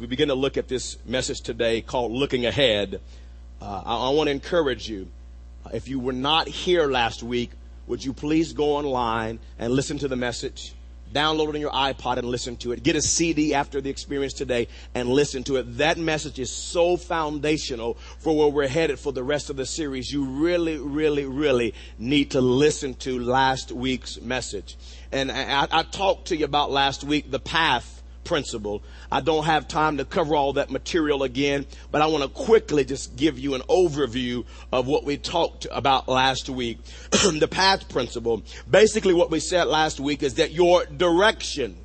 We begin to look at this message today called Looking Ahead. Uh, I, I want to encourage you. Uh, if you were not here last week, would you please go online and listen to the message? Download it on your iPod and listen to it. Get a CD after the experience today and listen to it. That message is so foundational for where we're headed for the rest of the series. You really, really, really need to listen to last week's message. And I, I talked to you about last week the path principle. I don't have time to cover all that material again, but I want to quickly just give you an overview of what we talked about last week. the path principle. Basically what we said last week is that your direction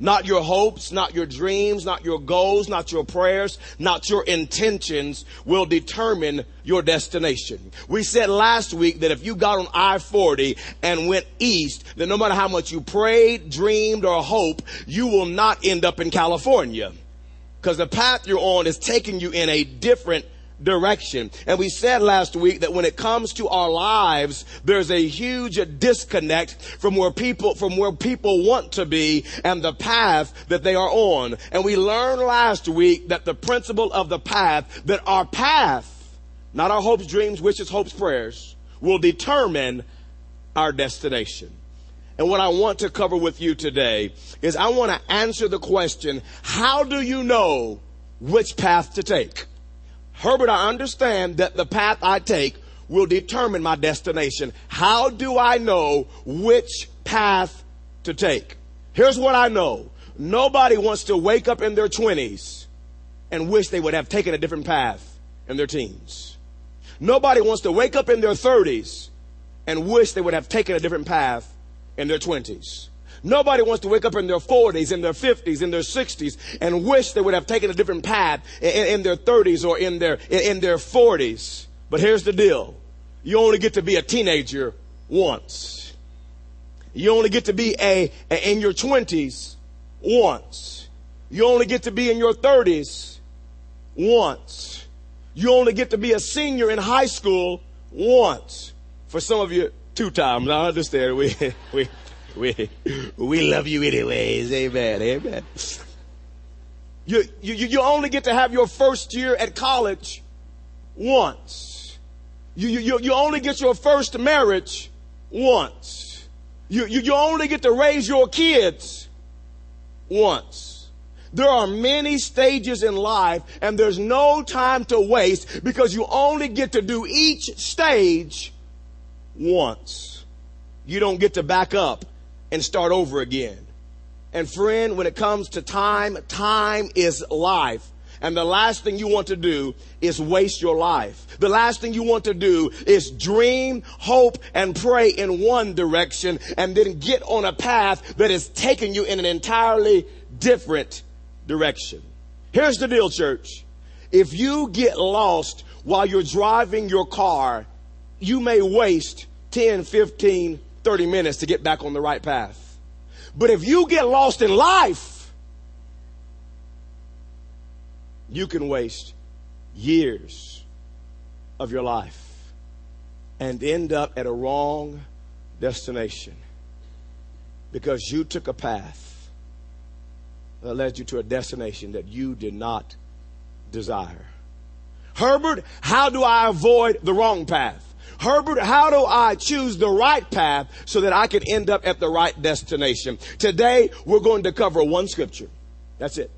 not your hopes, not your dreams, not your goals, not your prayers, not your intentions will determine your destination. We said last week that if you got on I-40 and went east, then no matter how much you prayed, dreamed, or hoped, you will not end up in California. Because the path you're on is taking you in a different direction. And we said last week that when it comes to our lives, there's a huge disconnect from where people, from where people want to be and the path that they are on. And we learned last week that the principle of the path, that our path, not our hopes, dreams, wishes, hopes, prayers, will determine our destination. And what I want to cover with you today is I want to answer the question, how do you know which path to take? Herbert, I understand that the path I take will determine my destination. How do I know which path to take? Here's what I know. Nobody wants to wake up in their twenties and wish they would have taken a different path in their teens. Nobody wants to wake up in their thirties and wish they would have taken a different path in their twenties. Nobody wants to wake up in their 40s, in their 50s, in their 60s, and wish they would have taken a different path in, in their 30s or in their, in their 40s. But here's the deal. You only get to be a teenager once. You only get to be a, a in your 20s once. You only get to be in your 30s once. You only get to be a senior in high school once. For some of you, two times. I understand. We, we, we, we love you anyways. Amen. Amen. You, you, you only get to have your first year at college once. You, you, you only get your first marriage once. You, you, you only get to raise your kids once. There are many stages in life and there's no time to waste because you only get to do each stage once. You don't get to back up and start over again. And friend, when it comes to time, time is life. And the last thing you want to do is waste your life. The last thing you want to do is dream, hope, and pray in one direction and then get on a path that is taking you in an entirely different direction. Here's the deal, church. If you get lost while you're driving your car, you may waste 10, 15, 30 minutes to get back on the right path. But if you get lost in life, you can waste years of your life and end up at a wrong destination because you took a path that led you to a destination that you did not desire. Herbert, how do I avoid the wrong path? Herbert, how do I choose the right path so that I can end up at the right destination? Today, we're going to cover one scripture. That's it.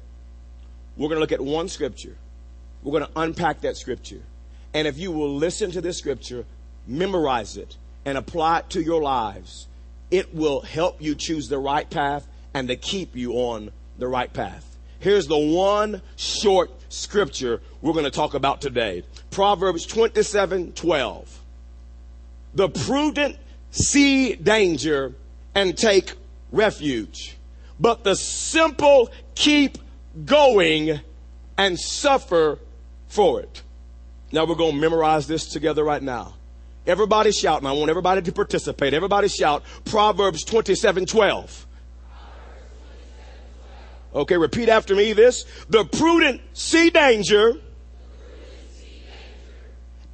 We're going to look at one scripture. We're going to unpack that scripture. And if you will listen to this scripture, memorize it, and apply it to your lives, it will help you choose the right path and to keep you on the right path. Here's the one short scripture we're going to talk about today. Proverbs 27, 12. The prudent see danger and take refuge, but the simple keep going and suffer for it. Now we're going to memorize this together right now. Everybody shout, and I want everybody to participate. Everybody shout Proverbs 27 12. Okay, repeat after me this. The prudent see danger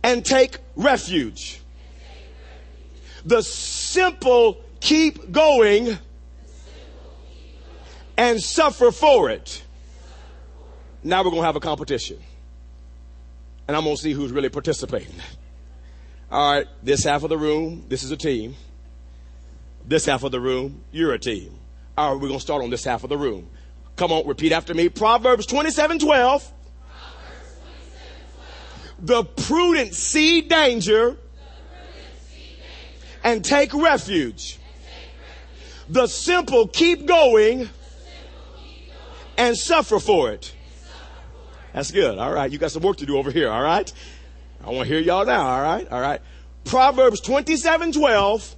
and take refuge. The simple keep going and suffer for it. Now we're going to have a competition. And I'm going to see who's really participating. All right, this half of the room, this is a team. This half of the room, you're a team. All right, we're going to start on this half of the room. Come on, repeat after me. Proverbs 27 12. The prudent see danger and take refuge. The simple keep going and suffer for it. That's good. All right. You got some work to do over here. All right. I want to hear y'all now. All right. All right. Proverbs 27 12.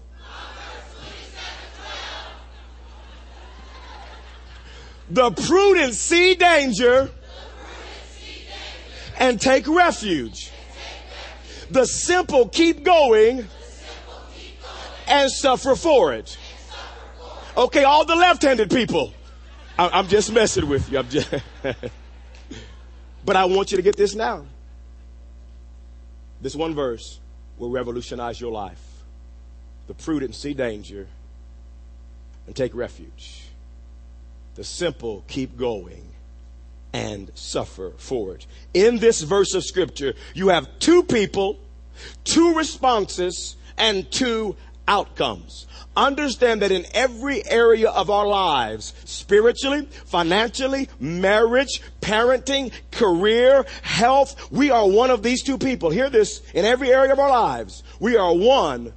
The prudent see danger and take refuge. The simple keep going and suffer for it. Okay, all the left-handed people. I'm just messing with you. But I want you to get this now. This one verse will revolutionize your life. The prudent see danger and take refuge. The simple keep going and suffer for it. In this verse of scripture, you have two people, two responses, and two outcomes. Understand that in every area of our lives, spiritually, financially, marriage, parenting, career, health, we are one of these two people. Hear this, in every area of our lives, we are one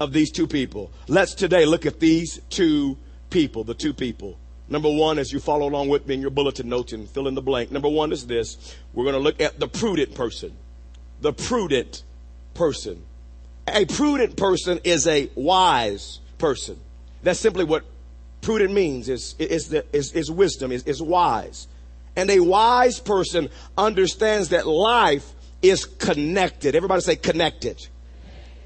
of these two people. Let's today look at these two people, the two people. Number one, as you follow along with me in your bulletin notes and fill in the blank, number one is this. We're going to look at the prudent person. The prudent person. A prudent person is a wise person. That's simply what prudent means is, is, the, is, is wisdom, is, is wise. And a wise person understands that life is connected. Everybody say connected.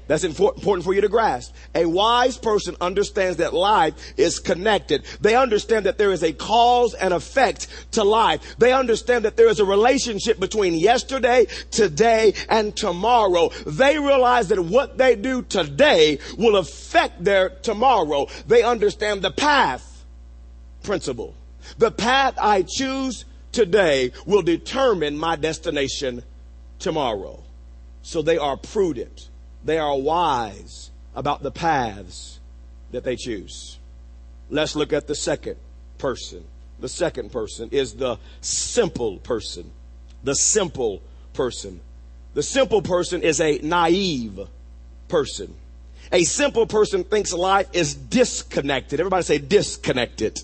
That's important for you to grasp. A wise person understands that life is connected. They understand that there is a cause and effect to life. They understand that there is a relationship between yesterday, today, and tomorrow. They realize that what they do today will affect their tomorrow. They understand the path principle. The path I choose today will determine my destination tomorrow. So they are prudent they are wise about the paths that they choose. Let's look at the second person. The second person is the simple person. The simple person. The simple person is a naive person. A simple person thinks life is disconnected. Everybody say disconnected.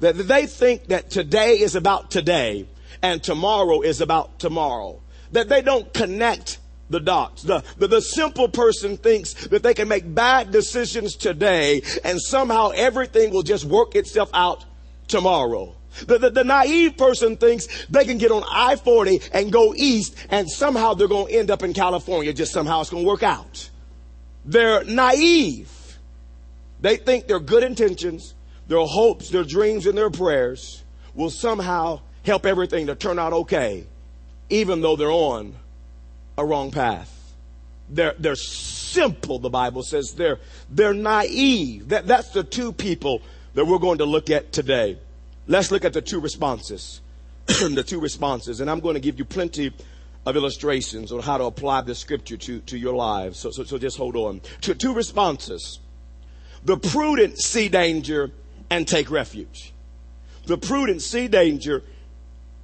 That they think that today is about today and tomorrow is about tomorrow. That they don't connect the dots. The, the, the, simple person thinks that they can make bad decisions today and somehow everything will just work itself out tomorrow. The, the, the naive person thinks they can get on I-40 and go east and somehow they're going to end up in California. Just somehow it's going to work out. They're naive. They think their good intentions, their hopes, their dreams, and their prayers will somehow help everything to turn out okay, even though they're on a wrong path. They're, they're simple, the Bible says. They're, they're naive. That, that's the two people that we're going to look at today. Let's look at the two responses. the two responses. And I'm going to give you plenty of illustrations on how to apply the scripture to, to your lives. So, so, so just hold on. Two, two responses. The prudent see danger and take refuge. The prudent see danger.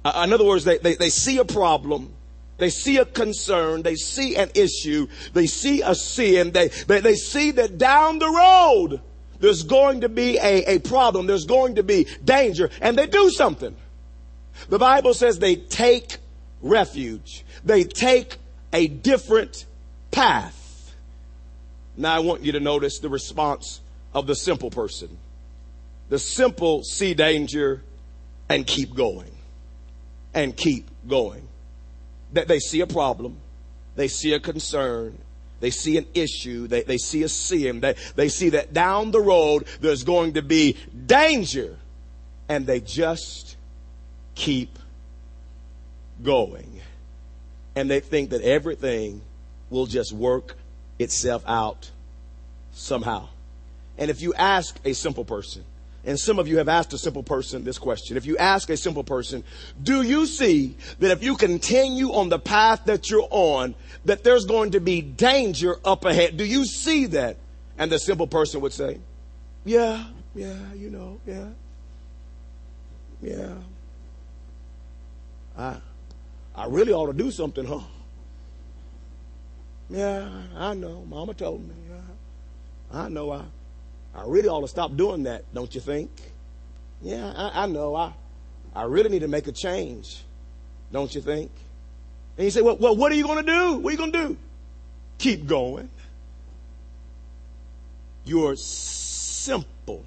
Uh, in other words, they, they, they see a problem they see a concern. They see an issue. They see a sin. They, they, they see that down the road, there's going to be a, a problem. There's going to be danger. And they do something. The Bible says they take refuge. They take a different path. Now I want you to notice the response of the simple person. The simple see danger and keep going. And keep going that they see a problem, they see a concern, they see an issue, they, they see a sin, they, they see that down the road there's going to be danger, and they just keep going. And they think that everything will just work itself out somehow. And if you ask a simple person, And some of you have asked a simple person this question. If you ask a simple person, do you see that if you continue on the path that you're on, that there's going to be danger up ahead? Do you see that? And the simple person would say, yeah, yeah, you know, yeah, yeah. I, I really ought to do something, huh? Yeah, I know. Mama told me. I know. I, I really ought to stop doing that, don't you think? Yeah, I, I know. I, I really need to make a change, don't you think? And you say, well, well what are you going to do? What are you going to do? Keep going. You're simple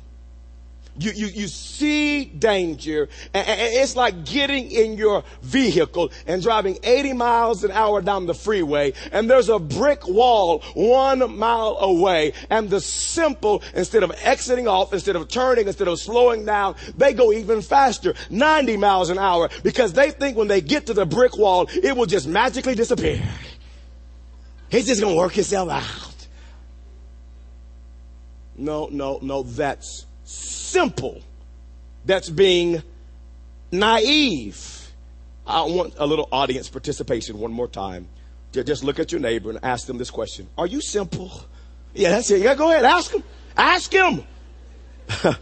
you, you, you see danger. And it's like getting in your vehicle and driving 80 miles an hour down the freeway and there's a brick wall one mile away and the simple, instead of exiting off, instead of turning, instead of slowing down, they go even faster, 90 miles an hour because they think when they get to the brick wall, it will just magically disappear. It's just going to work itself out. No, no, no, that's simple. That's being naive. I want a little audience participation one more time. Just look at your neighbor and ask them this question. Are you simple? Yeah, that's it. Yeah, go ahead. Ask him. Ask him.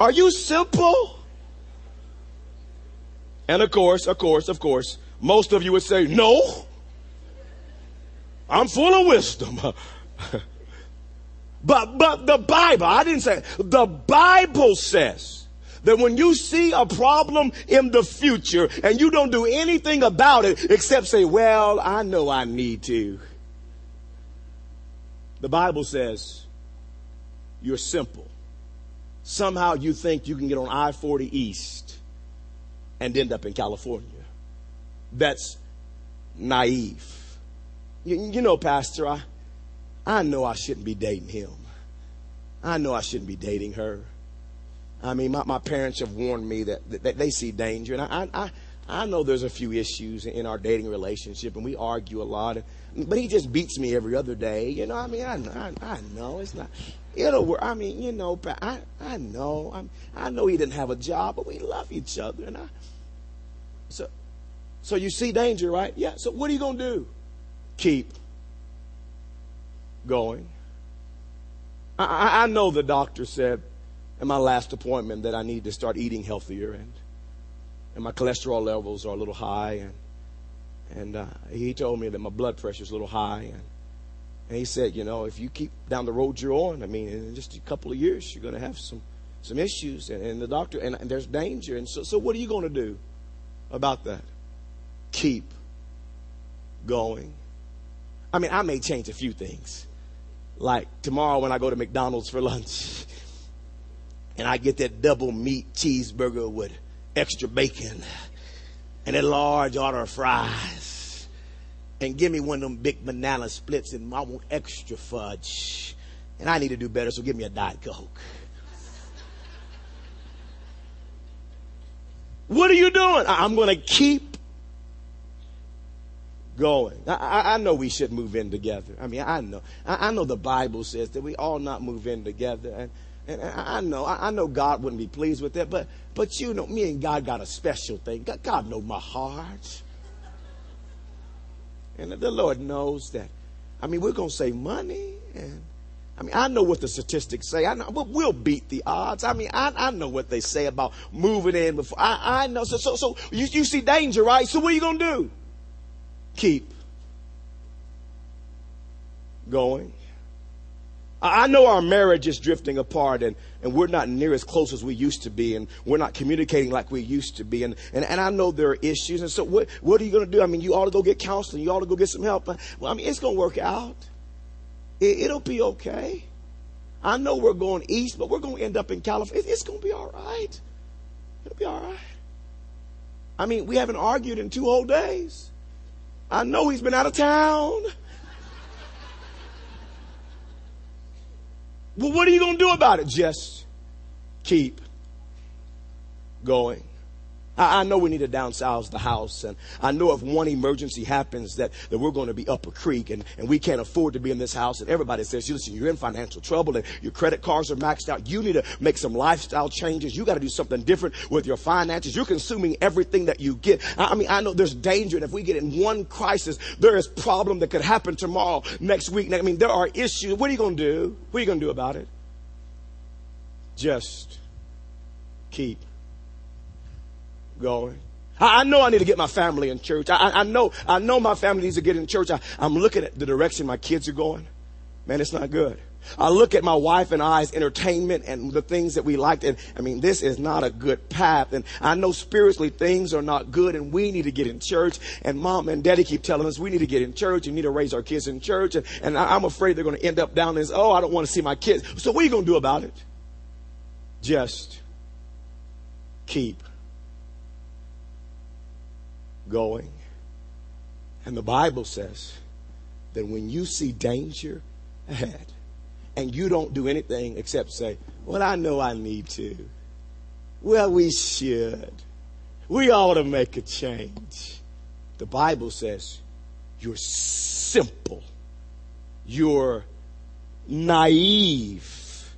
Are you simple? And of course, of course, of course, most of you would say, no. I'm full of wisdom. But, but the Bible, I didn't say, the Bible says that when you see a problem in the future and you don't do anything about it except say, well, I know I need to. The Bible says you're simple. Somehow you think you can get on I-40 East and end up in California. That's naive. You, you know, Pastor, I, I know I shouldn't be dating him. I know I shouldn't be dating her. I mean, my, my parents have warned me that, that they see danger. And I, I, I know there's a few issues in our dating relationship and we argue a lot. But he just beats me every other day. You know, I mean, I, I, I know it's not, it'll work. I mean, you know, I, I know, I'm, I know he didn't have a job, but we love each other. And I, so, so you see danger, right? Yeah. So what are you going to do? Keep going. I, I know the doctor said in my last appointment that I need to start eating healthier and and my cholesterol levels are a little high and and uh, he told me that my blood pressure is a little high and and he said, you know, if you keep down the road you're on, I mean, in just a couple of years you're going to have some some issues and, and the doctor and, and there's danger and so so what are you going to do about that? Keep going. I mean, I may change a few things. Like tomorrow when I go to McDonald's for lunch and I get that double meat cheeseburger with extra bacon and a large order of fries and give me one of them big banana splits and I want extra fudge. And I need to do better, so give me a Diet Coke. What are you doing? I'm going to keep going. I, I, know we should move in together. I mean, I know. I, I, know the Bible says that we all not move in together. And, and I know, I know God wouldn't be pleased with that, but, but you know, me and God got a special thing. God, God knows my heart. And the Lord knows that. I mean, we're going to save money and, I mean, I know what the statistics say. I know but we'll beat the odds. I mean, I, I know what they say about moving in before. I, I know. So, so, so you, you see danger, right? So what are you going to do? Keep going. I know our marriage is drifting apart and, and we're not near as close as we used to be and we're not communicating like we used to be. And, and, and I know there are issues. And so what, what are you going to do? I mean, you ought to go get counseling. You ought to go get some help. Well, I mean, it's going to work out. It, it'll be okay. I know we're going east, but we're going to end up in California. It's going to be all right. It'll be all right. I mean, we haven't argued in two whole days. I know he's been out of town. Well, what are you going to do about it? Just keep going. I, I know we need to downsize the house, and I know if one emergency happens that, that we're going to be up a creek and, and we can't afford to be in this house. And everybody says, listen, you're in financial trouble and your credit cards are maxed out. You need to make some lifestyle changes. You got to do something different with your finances. You're consuming everything that you get. I, I mean, I know there's danger, and if we get in one crisis, there is problem that could happen tomorrow, next week. I mean, there are issues. What are you going to do? What are you going to do about it? Just keep going. I, know I need to get my family in church. I, I, know, I know my family needs to get in church. I, I'm looking at the direction my kids are going. Man, it's not good. I look at my wife and I's entertainment and the things that we liked. And I mean, this is not a good path. And I know spiritually things are not good and we need to get in church. And mom and daddy keep telling us we need to get in church and need to raise our kids in church. And, and I'm afraid they're going to end up down this, oh, I don't want to see my kids. So what are you going to do about it? Just keep going. And the Bible says that when you see danger ahead and you don't do anything except say, Well, I know I need to. Well, we should. We ought to make a change. The Bible says you're simple. You're naive.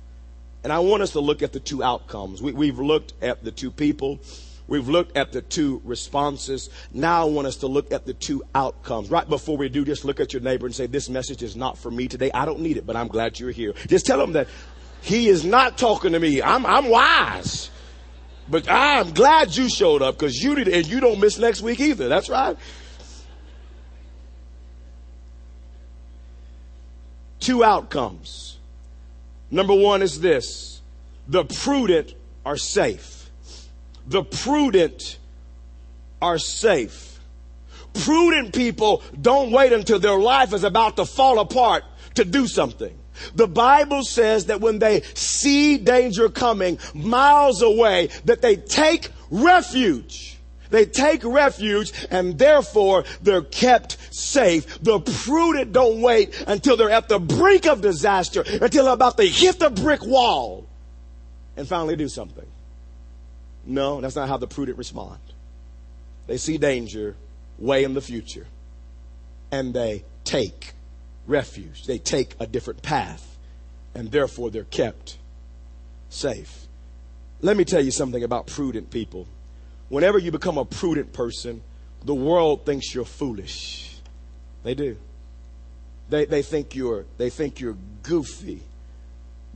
And I want us to look at the two outcomes. We, have looked at the two people We've looked at the two responses. Now I want us to look at the two outcomes. Right before we do, just look at your neighbor and say, this message is not for me today. I don't need it, but I'm glad you're here. Just tell him that he is not talking to me. I'm, I'm wise. But I'm glad you showed up because you did, and you don't miss next week either. That's right. Two outcomes. Number one is this. The prudent are safe the prudent are safe. Prudent people don't wait until their life is about to fall apart to do something. The Bible says that when they see danger coming miles away, that they take refuge. They take refuge and therefore they're kept safe. The prudent don't wait until they're at the brink of disaster, until they're about to hit the brick wall and finally do something. No, that's not how the prudent respond. They see danger way in the future and they take refuge. They take a different path and therefore they're kept safe. Let me tell you something about prudent people. Whenever you become a prudent person, the world thinks you're foolish. They do. They, they think you're, they think you're goofy.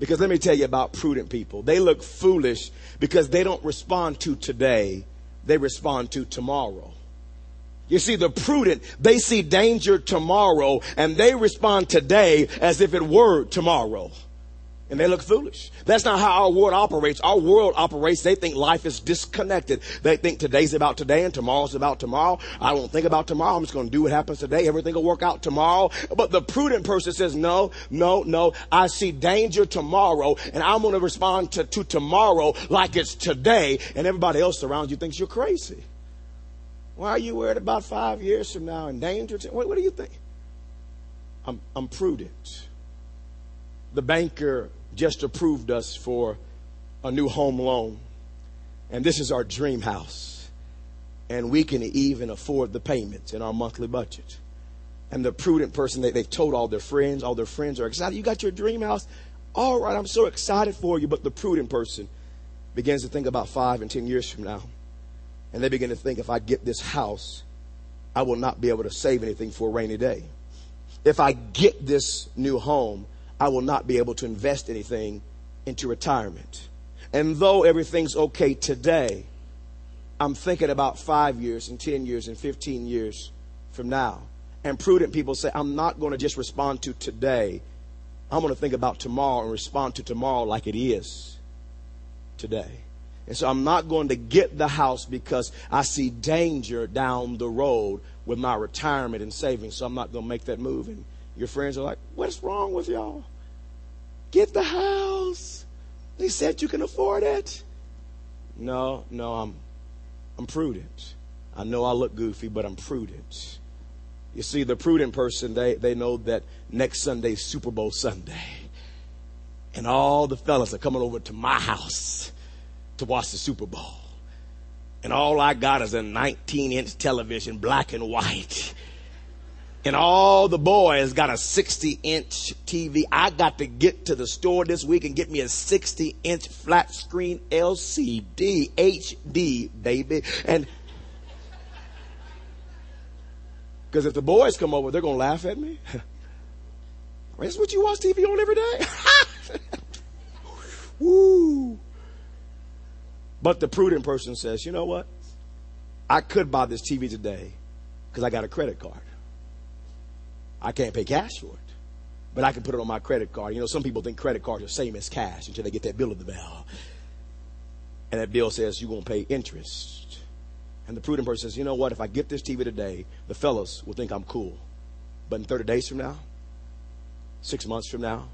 Because let me tell you about prudent people. They look foolish because they don't respond to today, they respond to tomorrow. You see, the prudent, they see danger tomorrow and they respond today as if it were tomorrow and they look foolish. That's not how our world operates. Our world operates, they think life is disconnected. They think today's about today and tomorrow's about tomorrow. I won't think about tomorrow. I'm just going to do what happens today. Everything will work out tomorrow. But the prudent person says, no, no, no. I see danger tomorrow and I'm going to respond to, to tomorrow like it's today. And everybody else around you thinks you're crazy. Why are you worried about five years from now and danger? What, what do you think? I'm, I'm prudent. The banker just approved us for a new home loan. And this is our dream house. And we can even afford the payments in our monthly budget. And the prudent person, they, they've told all their friends, all their friends are excited. You got your dream house? All right, I'm so excited for you. But the prudent person begins to think about five and ten years from now. And they begin to think if I get this house, I will not be able to save anything for a rainy day. If I get this new home, I will not be able to invest anything into retirement. And though everything's okay today, I'm thinking about five years and 10 years and 15 years from now. And prudent people say, I'm not going to just respond to today. I'm going to think about tomorrow and respond to tomorrow like it is today. And so I'm not going to get the house because I see danger down the road with my retirement and savings. So I'm not going to make that move. And your friends are like, what's wrong with y'all? Get the house. They said you can afford it. No, no, I'm, I'm prudent. I know I look goofy, but I'm prudent. You see, the prudent person, they, they know that next Sunday's Super Bowl Sunday. And all the fellas are coming over to my house to watch the Super Bowl. And all I got is a 19 inch television, black and white. And all the boys got a 60 inch TV. I got to get to the store this week and get me a 60 inch flat screen LCD HD, baby. And because if the boys come over, they're going to laugh at me. That's what you watch TV on every day? Woo. But the prudent person says, you know what? I could buy this TV today because I got a credit card. I can't pay cash for it, but I can put it on my credit card. You know, some people think credit cards are the same as cash until they get that bill in the mail. And that bill says you're going to pay interest. And the prudent person says, you know what? If I get this TV today, the fellas will think I'm cool. But in 30 days from now, six months from now,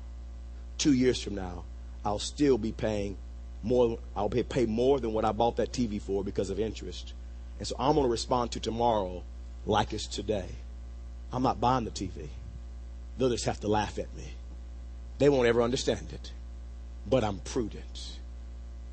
two years from now, I'll still be paying more. I'll pay, pay more than what I bought that TV for because of interest. And so I'm going to respond to tomorrow like it's today. I'm not buying the TV. They'll just have to laugh at me. They won't ever understand it. But I'm prudent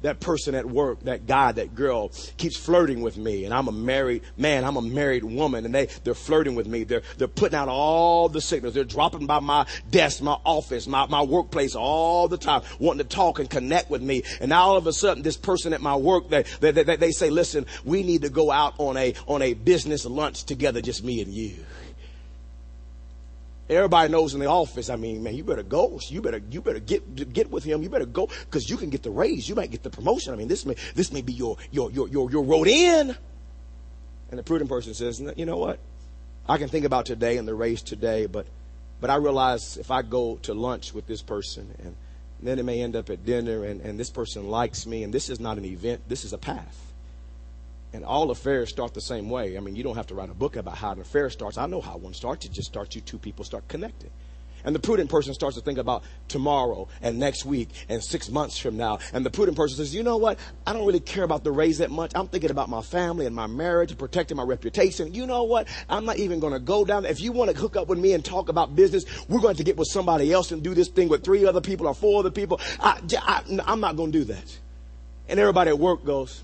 that person at work, that guy, that girl keeps flirting with me and I'm a married man, I'm a married woman and they, they're flirting with me. They're, they're putting out all the signals. They're dropping by my desk, my office, my, my workplace all the time, wanting to talk and connect with me. And now all of a sudden, this person at my work, they, they, they, they say, listen, we need to go out on a, on a business lunch together, just me and you. Everybody knows in the office. I mean, man, you better go. You better, you better get get with him. You better go because you can get the raise. You might get the promotion. I mean, this may this may be your your your your your road in. And the prudent person says, you know what? I can think about today and the race today, but but I realize if I go to lunch with this person and then it may end up at dinner and, and this person likes me and this is not an event, this is a path. And all affairs start the same way. I mean, you don't have to write a book about how an affair starts. I know how one starts. It just starts you two people start connecting. And the prudent person starts to think about tomorrow and next week and six months from now. And the prudent person says, you know what? I don't really care about the raise that much. I'm thinking about my family and my marriage and protecting my reputation. You know what? I'm not even going to go down. If you want to hook up with me and talk about business, we're going to get with somebody else and do this thing with three other people or four other people. I, I, I'm not going to do that. And everybody at work goes,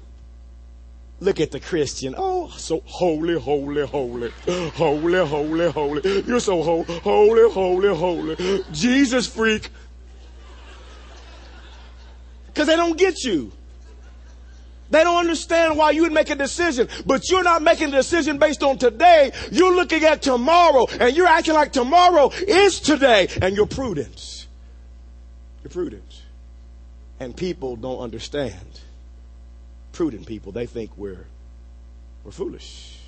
Look at the Christian. Oh, so holy, holy, holy, holy, holy, holy. You're so holy, holy, holy, holy. Jesus freak. Because they don't get you. They don't understand why you would make a decision, but you're not making a decision based on today. You're looking at tomorrow and you're acting like tomorrow is today and you're prudent. You're prudent. And people don't understand prudent people, they think we're, we're foolish.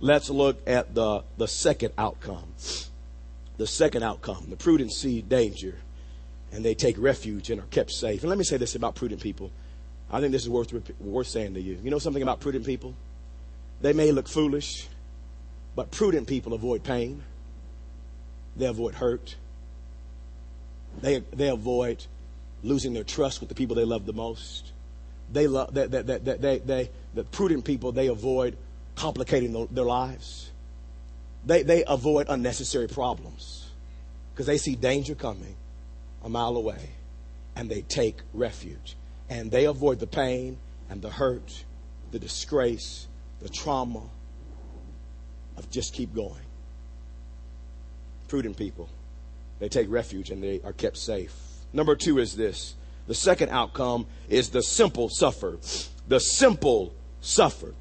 Let's look at the, the second outcome. The second outcome. The prudent see danger and they take refuge and are kept safe. And let me say this about prudent people. I think this is worth, worth saying to you. You know something about prudent people? They may look foolish, but prudent people avoid pain. They avoid hurt. They, they avoid losing their trust with the people they love the most they love that they, they, they, they, the prudent people they avoid complicating the, their lives. They, they avoid unnecessary problems. Because they see danger coming a mile away and they take refuge. And they avoid the pain and the hurt the disgrace the trauma of just keep going. Prudent people they take refuge and they are kept safe. Number two is this the second outcome is the simple suffer. The simple suffer.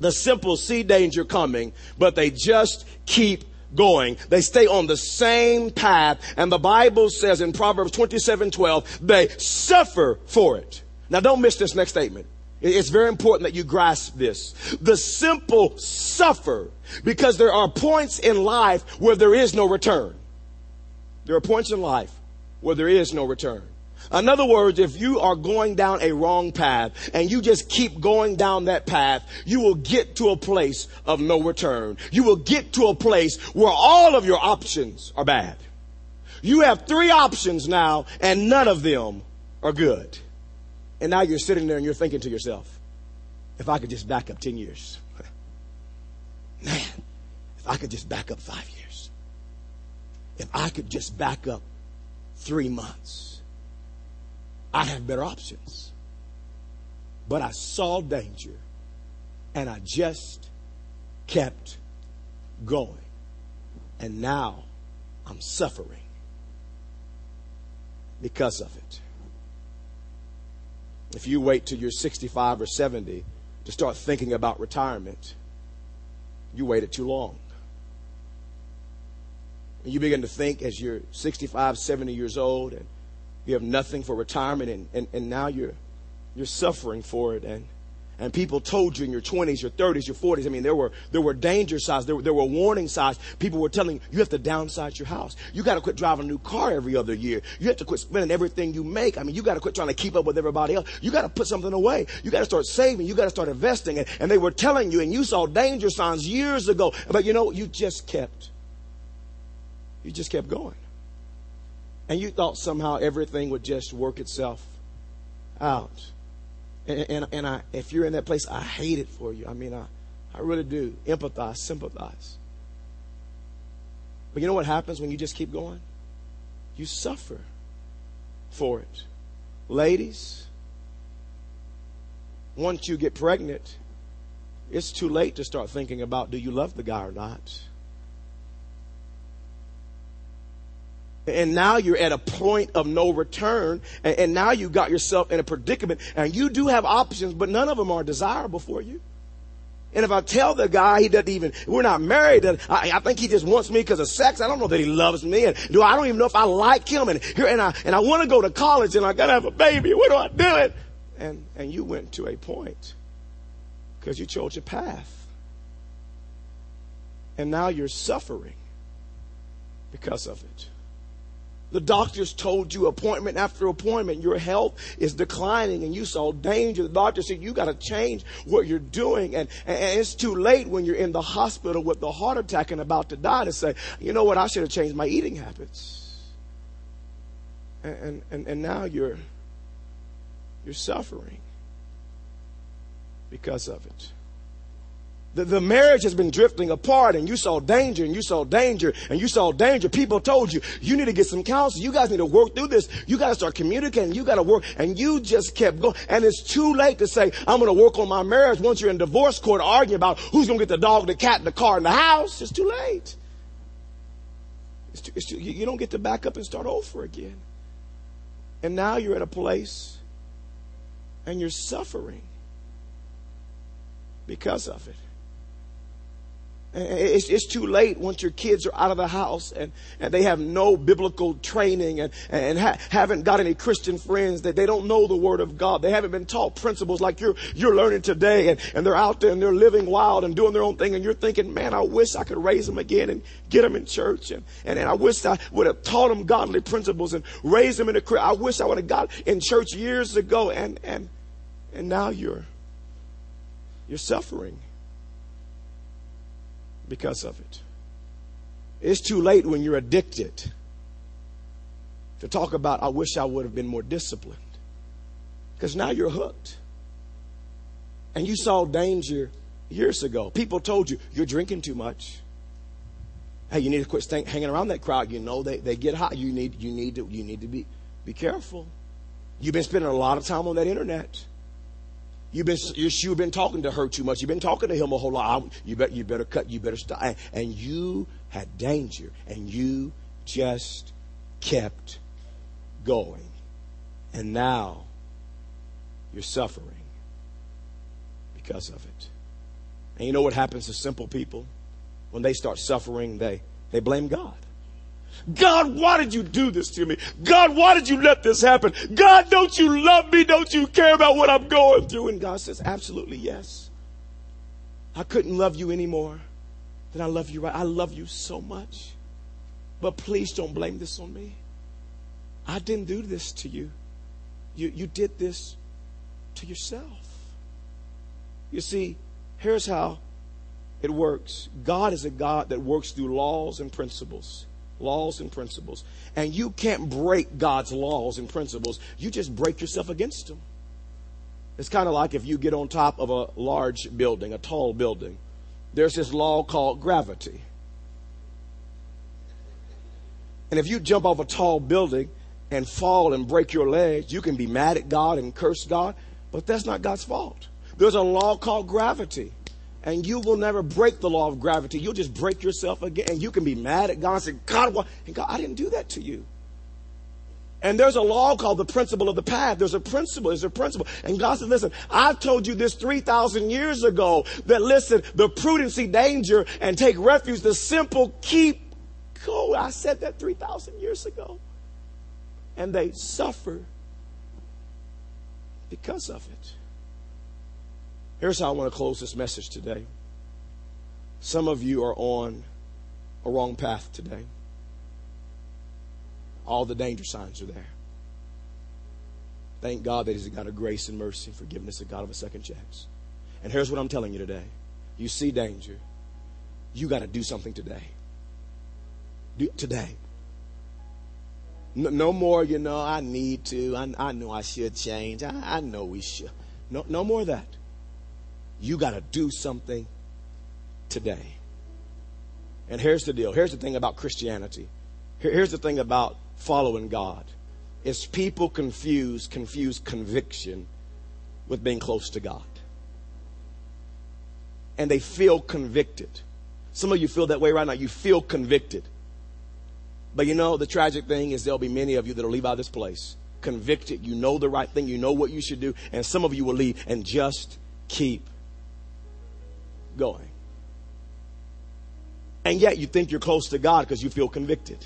The simple see danger coming, but they just keep going. They stay on the same path. And the Bible says in Proverbs 27, 12, they suffer for it. Now don't miss this next statement. It's very important that you grasp this. The simple suffer because there are points in life where there is no return. There are points in life where there is no return. In other words, if you are going down a wrong path and you just keep going down that path, you will get to a place of no return. You will get to a place where all of your options are bad. You have three options now and none of them are good. And now you're sitting there and you're thinking to yourself, if I could just back up 10 years. Man, if I could just back up five years. If I could just back up three months I have better options. but I saw danger and I just kept going. And now I'm suffering because of it. If you wait till you're 65 or 70 to start thinking about retirement, you waited too long. And you begin to think as you're 65, 70 years old and you have nothing for retirement and, and, and now you're, you're suffering for it and and people told you in your 20s, your 30s, your 40s. I mean, there were, there were danger signs. There were, there were warning signs. People were telling you, you have to downsize your house. You got to quit driving a new car every other year. You have to quit spending everything you make. I mean, you got to quit trying to keep up with everybody else. You got to put something away. You got to start saving. You got to start investing. And, and they were telling you, and you saw danger signs years ago. But you know, you just kept, you just kept going. And you thought somehow everything would just work itself out. And, and, and I, if you're in that place, I hate it for you. I mean, I, I really do empathize, sympathize. But you know what happens when you just keep going? You suffer for it. Ladies, once you get pregnant, it's too late to start thinking about do you love the guy or not. And now you're at a point of no return and, and, now you got yourself in a predicament and you do have options but none of them are desirable for you and if I tell the guy he doesn't even, we're not married, I, I think he just wants me because of sex. I don't know that he loves me. And do I don't even know if I like him. And here, and I, and I want to go to college and I got to have a baby. What do I do it? And, and you went to a point because you chose your path. And now you're suffering because of it. The doctors told you appointment after appointment, your health is declining and you saw danger. The doctor said, you got to change what you're doing. And, and it's too late when you're in the hospital with the heart attack and about to die to say, you know what, I should have changed my eating habits. And, and, and now you're, you're suffering because of it. The, the marriage has been drifting apart and you saw danger and you saw danger and you saw danger. People told you, you need to get some counsel. You guys need to work through this. You got to start communicating. You got to work. And you just kept going. And it's too late to say, I'm going to work on my marriage once you're in divorce court arguing about who's going to get the dog, the cat, the car, and the house. It's too late. It's too, it's too, you don't get to back up and start over again. And now you're at a place and you're suffering because of it. It's, it's too late once your kids are out of the house and, and they have no biblical training and, and ha- haven't got any Christian friends that they don't know the Word of God. They haven't been taught principles like you're, you're learning today and, and they're out there and they're living wild and doing their own thing and you're thinking, man, I wish I could raise them again and get them in church and, and, and I wish I would have taught them godly principles and raised them in the, I wish I would have got in church years ago. And, and, and now you're, you're suffering because of it. It's too late when you're addicted to talk about, I wish I would have been more disciplined. Because now you're hooked. And you saw danger years ago. People told you, you're drinking too much. Hey, you need to quit staying, hanging around that crowd. You know they, they get hot. You need, you need to, you need to be, be careful. You've been spending a lot of time on that internet. You've been, you've been talking to her too much. You've been talking to him a whole lot. You better, you better cut, you better stop. And you had danger and you just kept going. And now you're suffering because of it. And you know what happens to simple people? When they start suffering, they, they blame God. God, why did you do this to me? God, why did you let this happen? God, don't you love me? Don't you care about what I'm going through? And God says, absolutely yes. I couldn't love you anymore than I love you right. I love you so much. But please don't blame this on me. I didn't do this to you. You, you did this to yourself. You see, here's how it works God is a God that works through laws and principles laws and principles. And you can't break God's laws and principles. You just break yourself against them. It's kind of like if you get on top of a large building, a tall building. There's this law called gravity. And if you jump off a tall building and fall and break your legs, you can be mad at God and curse God. But that's not God's fault. There's a law called gravity. And you will never break the law of gravity. You'll just break yourself again. And you can be mad at God and say, God, why? And God, I didn't do that to you. And there's a law called the principle of the path. There's a principle. There's a principle. And God said, listen, I've told you this 3,000 years ago that listen, the prudency danger and take refuge, the simple keep go. I said that 3,000 years ago. And they suffer because of it. Here's how I want to close this message today. Some of you are on a wrong path today all the danger signs are there. Thank God that He's a God of grace and mercy, and forgiveness, a God of a second chance. And here's what I'm telling you today. You see danger. You got to do something today. Do, today. No, no, more, you know, I need to. I, I know I should change. I, I know we should. No, no more of that. You got to do something today. And here's the deal. Here's the thing about Christianity. Here, here's the thing about following God is people confuse confuse conviction with being close to God. And they feel convicted. Some of you feel that way right now. You feel convicted. But you know, the tragic thing is there'll be many of you that'll leave out this place convicted. You know the right thing. You know what you should do. And some of you will leave and just keep going. And yet you think you're close to God because you feel convicted.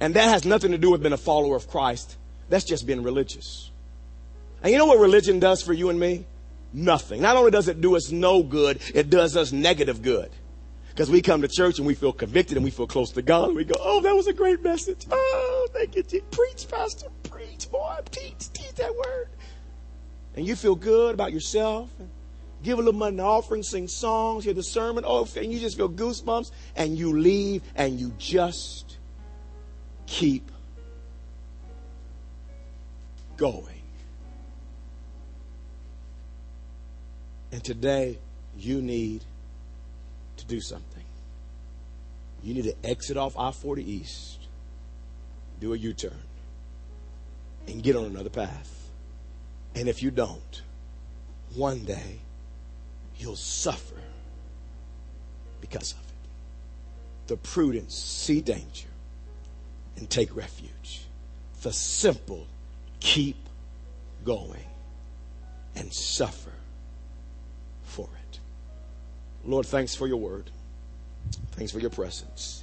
And that has nothing to do with being a follower of Christ. That's just being religious. And you know what religion does for you and me? Nothing. Not only does it do us no good, it does us negative good. Because we come to church and we feel convicted and we feel close to God. And we go, oh, that was a great message. Oh, thank you. Preach, Pastor. Preach, oh, boy. Teach, teach that word. And you feel good about yourself. Give a little money in offering, sing songs, hear the sermon. Oh, and you just feel goosebumps. And you leave and you just keep going. And today, you need to do something. You need to exit off I 40 East, do a U turn, and get on another path. And if you don't, one day you'll suffer because of it. The prudence see danger and take refuge. The simple keep going and suffer for it. Lord, thanks for your word. Thanks for your presence.